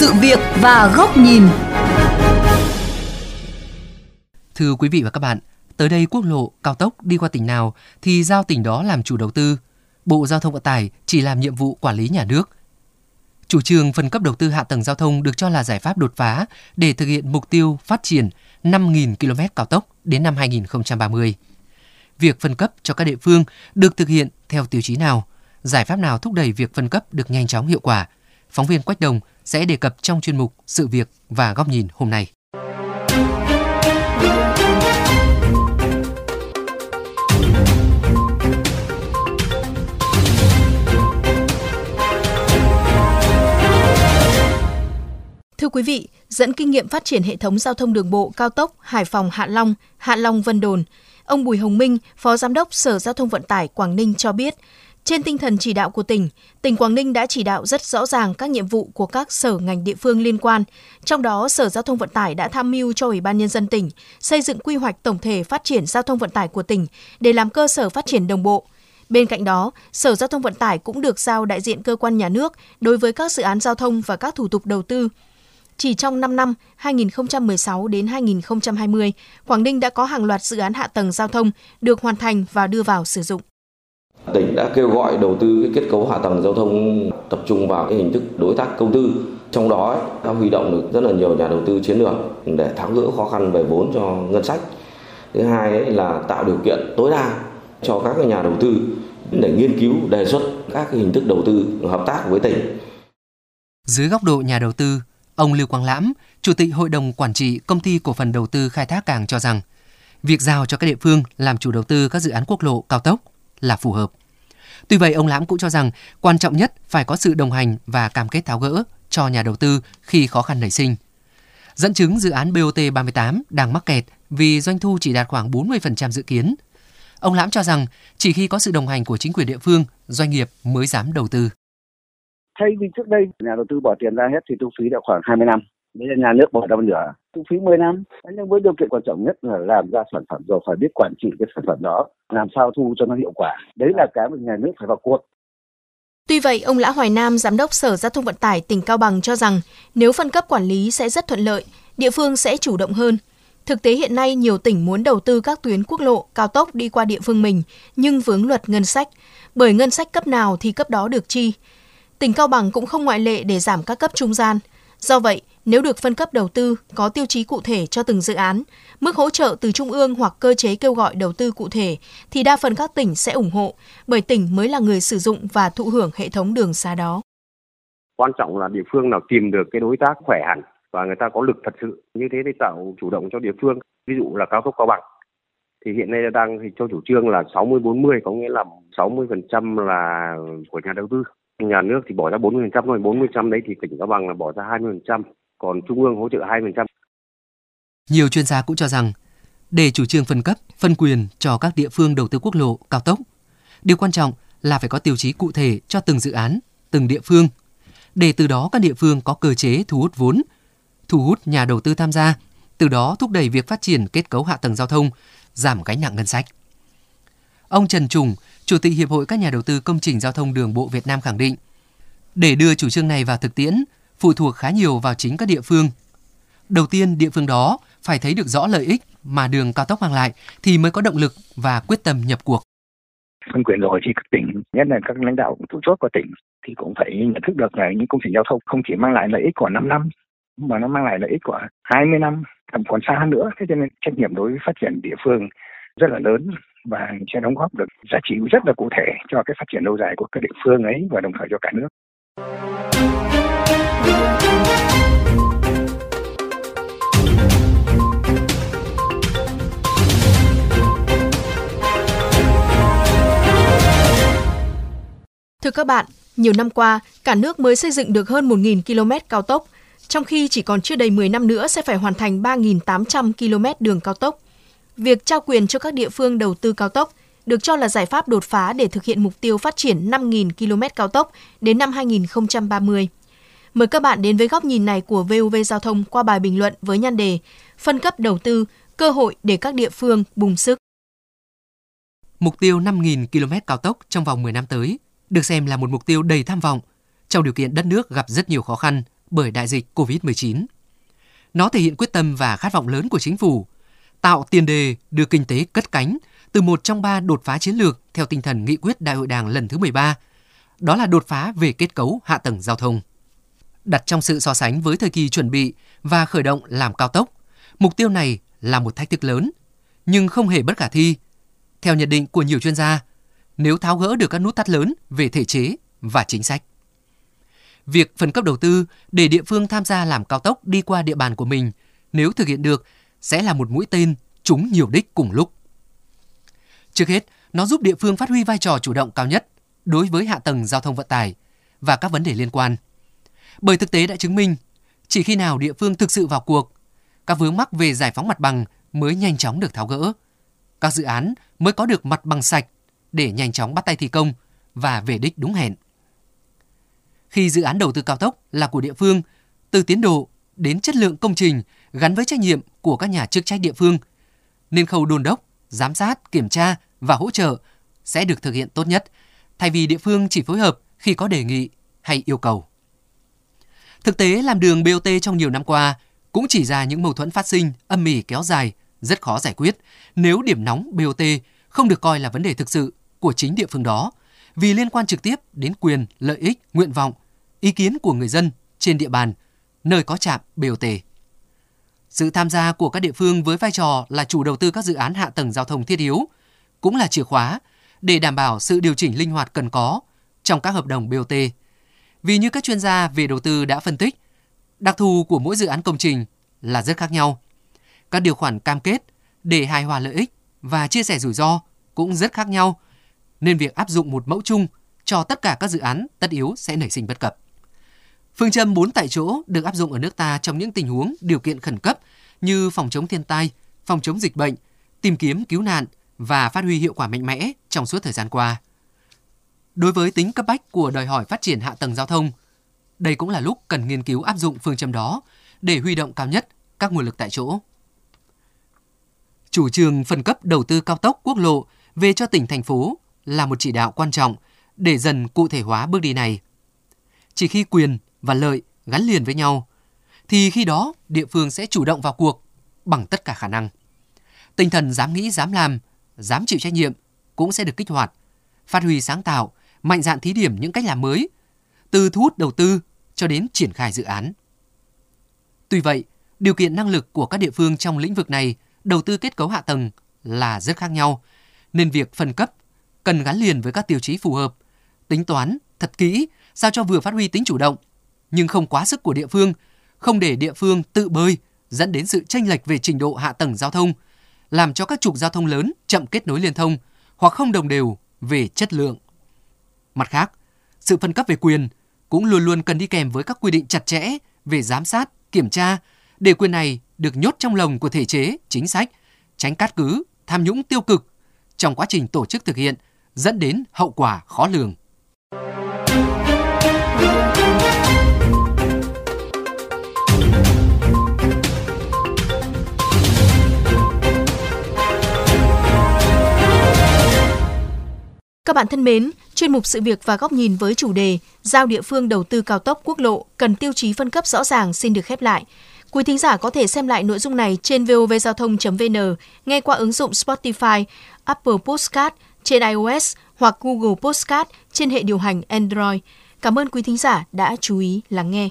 sự việc và góc nhìn. Thưa quý vị và các bạn, tới đây quốc lộ, cao tốc đi qua tỉnh nào thì giao tỉnh đó làm chủ đầu tư. Bộ Giao thông Vận tải chỉ làm nhiệm vụ quản lý nhà nước. Chủ trương phân cấp đầu tư hạ tầng giao thông được cho là giải pháp đột phá để thực hiện mục tiêu phát triển 5.000 km cao tốc đến năm 2030. Việc phân cấp cho các địa phương được thực hiện theo tiêu chí nào? Giải pháp nào thúc đẩy việc phân cấp được nhanh chóng hiệu quả? Phóng viên Quách Đồng sẽ đề cập trong chuyên mục Sự việc và góc nhìn hôm nay. Thưa quý vị, dẫn kinh nghiệm phát triển hệ thống giao thông đường bộ cao tốc Hải Phòng Hạ Long, Hạ Long Vân Đồn, ông Bùi Hồng Minh, Phó Giám đốc Sở Giao thông Vận tải Quảng Ninh cho biết, trên tinh thần chỉ đạo của tỉnh, tỉnh Quảng Ninh đã chỉ đạo rất rõ ràng các nhiệm vụ của các sở ngành địa phương liên quan. Trong đó, Sở Giao thông Vận tải đã tham mưu cho Ủy ban Nhân dân tỉnh xây dựng quy hoạch tổng thể phát triển giao thông vận tải của tỉnh để làm cơ sở phát triển đồng bộ. Bên cạnh đó, Sở Giao thông Vận tải cũng được giao đại diện cơ quan nhà nước đối với các dự án giao thông và các thủ tục đầu tư, chỉ trong 5 năm 2016 đến 2020, Quảng Ninh đã có hàng loạt dự án hạ tầng giao thông được hoàn thành và đưa vào sử dụng. Tỉnh đã kêu gọi đầu tư cái kết cấu hạ tầng giao thông tập trung vào cái hình thức đối tác công tư. Trong đó đã huy động được rất là nhiều nhà đầu tư chiến lược để tháo gỡ khó khăn về vốn cho ngân sách. Thứ hai là tạo điều kiện tối đa cho các nhà đầu tư để nghiên cứu đề xuất các cái hình thức đầu tư hợp tác với tỉnh. Dưới góc độ nhà đầu tư, Ông Lưu Quang Lãm, Chủ tịch Hội đồng Quản trị Công ty Cổ phần Đầu tư Khai thác Cảng cho rằng, việc giao cho các địa phương làm chủ đầu tư các dự án quốc lộ cao tốc là phù hợp. Tuy vậy, ông Lãm cũng cho rằng quan trọng nhất phải có sự đồng hành và cam kết tháo gỡ cho nhà đầu tư khi khó khăn nảy sinh. Dẫn chứng dự án BOT 38 đang mắc kẹt vì doanh thu chỉ đạt khoảng 40% dự kiến. Ông Lãm cho rằng chỉ khi có sự đồng hành của chính quyền địa phương, doanh nghiệp mới dám đầu tư thay vì trước đây nhà đầu tư bỏ tiền ra hết thì thu phí đã khoảng 20 năm bây giờ nhà nước bỏ ra một nửa thu phí 10 năm nhưng với điều kiện quan trọng nhất là làm ra sản phẩm rồi phải biết quản trị cái sản phẩm đó làm sao thu cho nó hiệu quả đấy là cái mà nhà nước phải vào cuộc Tuy vậy, ông Lã Hoài Nam, Giám đốc Sở Giao thông Vận tải tỉnh Cao Bằng cho rằng nếu phân cấp quản lý sẽ rất thuận lợi, địa phương sẽ chủ động hơn. Thực tế hiện nay nhiều tỉnh muốn đầu tư các tuyến quốc lộ, cao tốc đi qua địa phương mình nhưng vướng luật ngân sách, bởi ngân sách cấp nào thì cấp đó được chi. Tỉnh Cao Bằng cũng không ngoại lệ để giảm các cấp trung gian. Do vậy, nếu được phân cấp đầu tư có tiêu chí cụ thể cho từng dự án, mức hỗ trợ từ trung ương hoặc cơ chế kêu gọi đầu tư cụ thể thì đa phần các tỉnh sẽ ủng hộ, bởi tỉnh mới là người sử dụng và thụ hưởng hệ thống đường xa đó. Quan trọng là địa phương nào tìm được cái đối tác khỏe hẳn và người ta có lực thật sự như thế để tạo chủ động cho địa phương. Ví dụ là cao tốc Cao Bằng thì hiện nay đang thì cho chủ trương là 60 40 có nghĩa là 60% là của nhà đầu tư Nhà nước thì bỏ ra 40% thôi, 40% đấy thì tỉnh Cao Bằng là bỏ ra 20%, còn trung ương hỗ trợ 20%. Nhiều chuyên gia cũng cho rằng để chủ trương phân cấp, phân quyền cho các địa phương đầu tư quốc lộ, cao tốc, điều quan trọng là phải có tiêu chí cụ thể cho từng dự án, từng địa phương, để từ đó các địa phương có cơ chế thu hút vốn, thu hút nhà đầu tư tham gia, từ đó thúc đẩy việc phát triển kết cấu hạ tầng giao thông, giảm gánh nặng ngân sách. Ông Trần Trùng, Chủ tịch Hiệp hội các nhà đầu tư công trình giao thông đường bộ Việt Nam khẳng định, để đưa chủ trương này vào thực tiễn, phụ thuộc khá nhiều vào chính các địa phương. Đầu tiên, địa phương đó phải thấy được rõ lợi ích mà đường cao tốc mang lại thì mới có động lực và quyết tâm nhập cuộc. Phân quyền rồi thì các tỉnh, nhất là các lãnh đạo chủ chốt của tỉnh thì cũng phải nhận thức được là những công trình giao thông không chỉ mang lại lợi ích của 5 năm mà nó mang lại lợi ích của 20 năm, thậm còn xa hơn nữa. Thế cho nên trách nhiệm đối với phát triển địa phương rất là lớn và sẽ đóng góp được giá trị rất là cụ thể cho cái phát triển lâu dài của các địa phương ấy và đồng thời cho cả nước. Thưa các bạn, nhiều năm qua, cả nước mới xây dựng được hơn 1.000 km cao tốc, trong khi chỉ còn chưa đầy 10 năm nữa sẽ phải hoàn thành 3.800 km đường cao tốc việc trao quyền cho các địa phương đầu tư cao tốc được cho là giải pháp đột phá để thực hiện mục tiêu phát triển 5.000 km cao tốc đến năm 2030. Mời các bạn đến với góc nhìn này của VOV Giao thông qua bài bình luận với nhan đề Phân cấp đầu tư, cơ hội để các địa phương bùng sức. Mục tiêu 5.000 km cao tốc trong vòng 10 năm tới được xem là một mục tiêu đầy tham vọng trong điều kiện đất nước gặp rất nhiều khó khăn, bởi đại dịch COVID-19. Nó thể hiện quyết tâm và khát vọng lớn của chính phủ, tạo tiền đề đưa kinh tế cất cánh từ một trong ba đột phá chiến lược theo tinh thần nghị quyết Đại hội Đảng lần thứ 13, đó là đột phá về kết cấu hạ tầng giao thông. Đặt trong sự so sánh với thời kỳ chuẩn bị và khởi động làm cao tốc, mục tiêu này là một thách thức lớn, nhưng không hề bất khả thi. Theo nhận định của nhiều chuyên gia, nếu tháo gỡ được các nút thắt lớn về thể chế và chính sách. Việc phân cấp đầu tư để địa phương tham gia làm cao tốc đi qua địa bàn của mình, nếu thực hiện được, sẽ là một mũi tên trúng nhiều đích cùng lúc. Trước hết, nó giúp địa phương phát huy vai trò chủ động cao nhất đối với hạ tầng giao thông vận tải và các vấn đề liên quan. Bởi thực tế đã chứng minh, chỉ khi nào địa phương thực sự vào cuộc, các vướng mắc về giải phóng mặt bằng mới nhanh chóng được tháo gỡ. Các dự án mới có được mặt bằng sạch để nhanh chóng bắt tay thi công và về đích đúng hẹn. Khi dự án đầu tư cao tốc là của địa phương, từ tiến độ đến chất lượng công trình gắn với trách nhiệm của các nhà chức trách địa phương, nên khâu đôn đốc, giám sát, kiểm tra và hỗ trợ sẽ được thực hiện tốt nhất, thay vì địa phương chỉ phối hợp khi có đề nghị hay yêu cầu. Thực tế làm đường BOT trong nhiều năm qua cũng chỉ ra những mâu thuẫn phát sinh, âm mỉ kéo dài, rất khó giải quyết nếu điểm nóng BOT không được coi là vấn đề thực sự của chính địa phương đó, vì liên quan trực tiếp đến quyền, lợi ích, nguyện vọng, ý kiến của người dân trên địa bàn, nơi có trạm BOT. Sự tham gia của các địa phương với vai trò là chủ đầu tư các dự án hạ tầng giao thông thiết yếu cũng là chìa khóa để đảm bảo sự điều chỉnh linh hoạt cần có trong các hợp đồng BOT. Vì như các chuyên gia về đầu tư đã phân tích, đặc thù của mỗi dự án công trình là rất khác nhau. Các điều khoản cam kết để hài hòa lợi ích và chia sẻ rủi ro cũng rất khác nhau, nên việc áp dụng một mẫu chung cho tất cả các dự án tất yếu sẽ nảy sinh bất cập. Phương châm 4 tại chỗ được áp dụng ở nước ta trong những tình huống điều kiện khẩn cấp như phòng chống thiên tai, phòng chống dịch bệnh, tìm kiếm cứu nạn và phát huy hiệu quả mạnh mẽ trong suốt thời gian qua. Đối với tính cấp bách của đòi hỏi phát triển hạ tầng giao thông, đây cũng là lúc cần nghiên cứu áp dụng phương châm đó để huy động cao nhất các nguồn lực tại chỗ. Chủ trương phân cấp đầu tư cao tốc quốc lộ về cho tỉnh thành phố là một chỉ đạo quan trọng để dần cụ thể hóa bước đi này. Chỉ khi quyền và lợi gắn liền với nhau, thì khi đó địa phương sẽ chủ động vào cuộc bằng tất cả khả năng. Tinh thần dám nghĩ, dám làm, dám chịu trách nhiệm cũng sẽ được kích hoạt, phát huy sáng tạo, mạnh dạn thí điểm những cách làm mới, từ thu hút đầu tư cho đến triển khai dự án. Tuy vậy, điều kiện năng lực của các địa phương trong lĩnh vực này đầu tư kết cấu hạ tầng là rất khác nhau, nên việc phân cấp cần gắn liền với các tiêu chí phù hợp, tính toán thật kỹ sao cho vừa phát huy tính chủ động, nhưng không quá sức của địa phương, không để địa phương tự bơi dẫn đến sự chênh lệch về trình độ hạ tầng giao thông, làm cho các trục giao thông lớn chậm kết nối liên thông hoặc không đồng đều về chất lượng. Mặt khác, sự phân cấp về quyền cũng luôn luôn cần đi kèm với các quy định chặt chẽ về giám sát, kiểm tra để quyền này được nhốt trong lồng của thể chế, chính sách, tránh cát cứ, tham nhũng tiêu cực trong quá trình tổ chức thực hiện dẫn đến hậu quả khó lường. Các bạn thân mến, chuyên mục sự việc và góc nhìn với chủ đề Giao địa phương đầu tư cao tốc quốc lộ cần tiêu chí phân cấp rõ ràng xin được khép lại. Quý thính giả có thể xem lại nội dung này trên vovgiao thông.vn, nghe qua ứng dụng Spotify, Apple Podcast trên iOS hoặc Google Podcast trên hệ điều hành Android. Cảm ơn quý thính giả đã chú ý lắng nghe.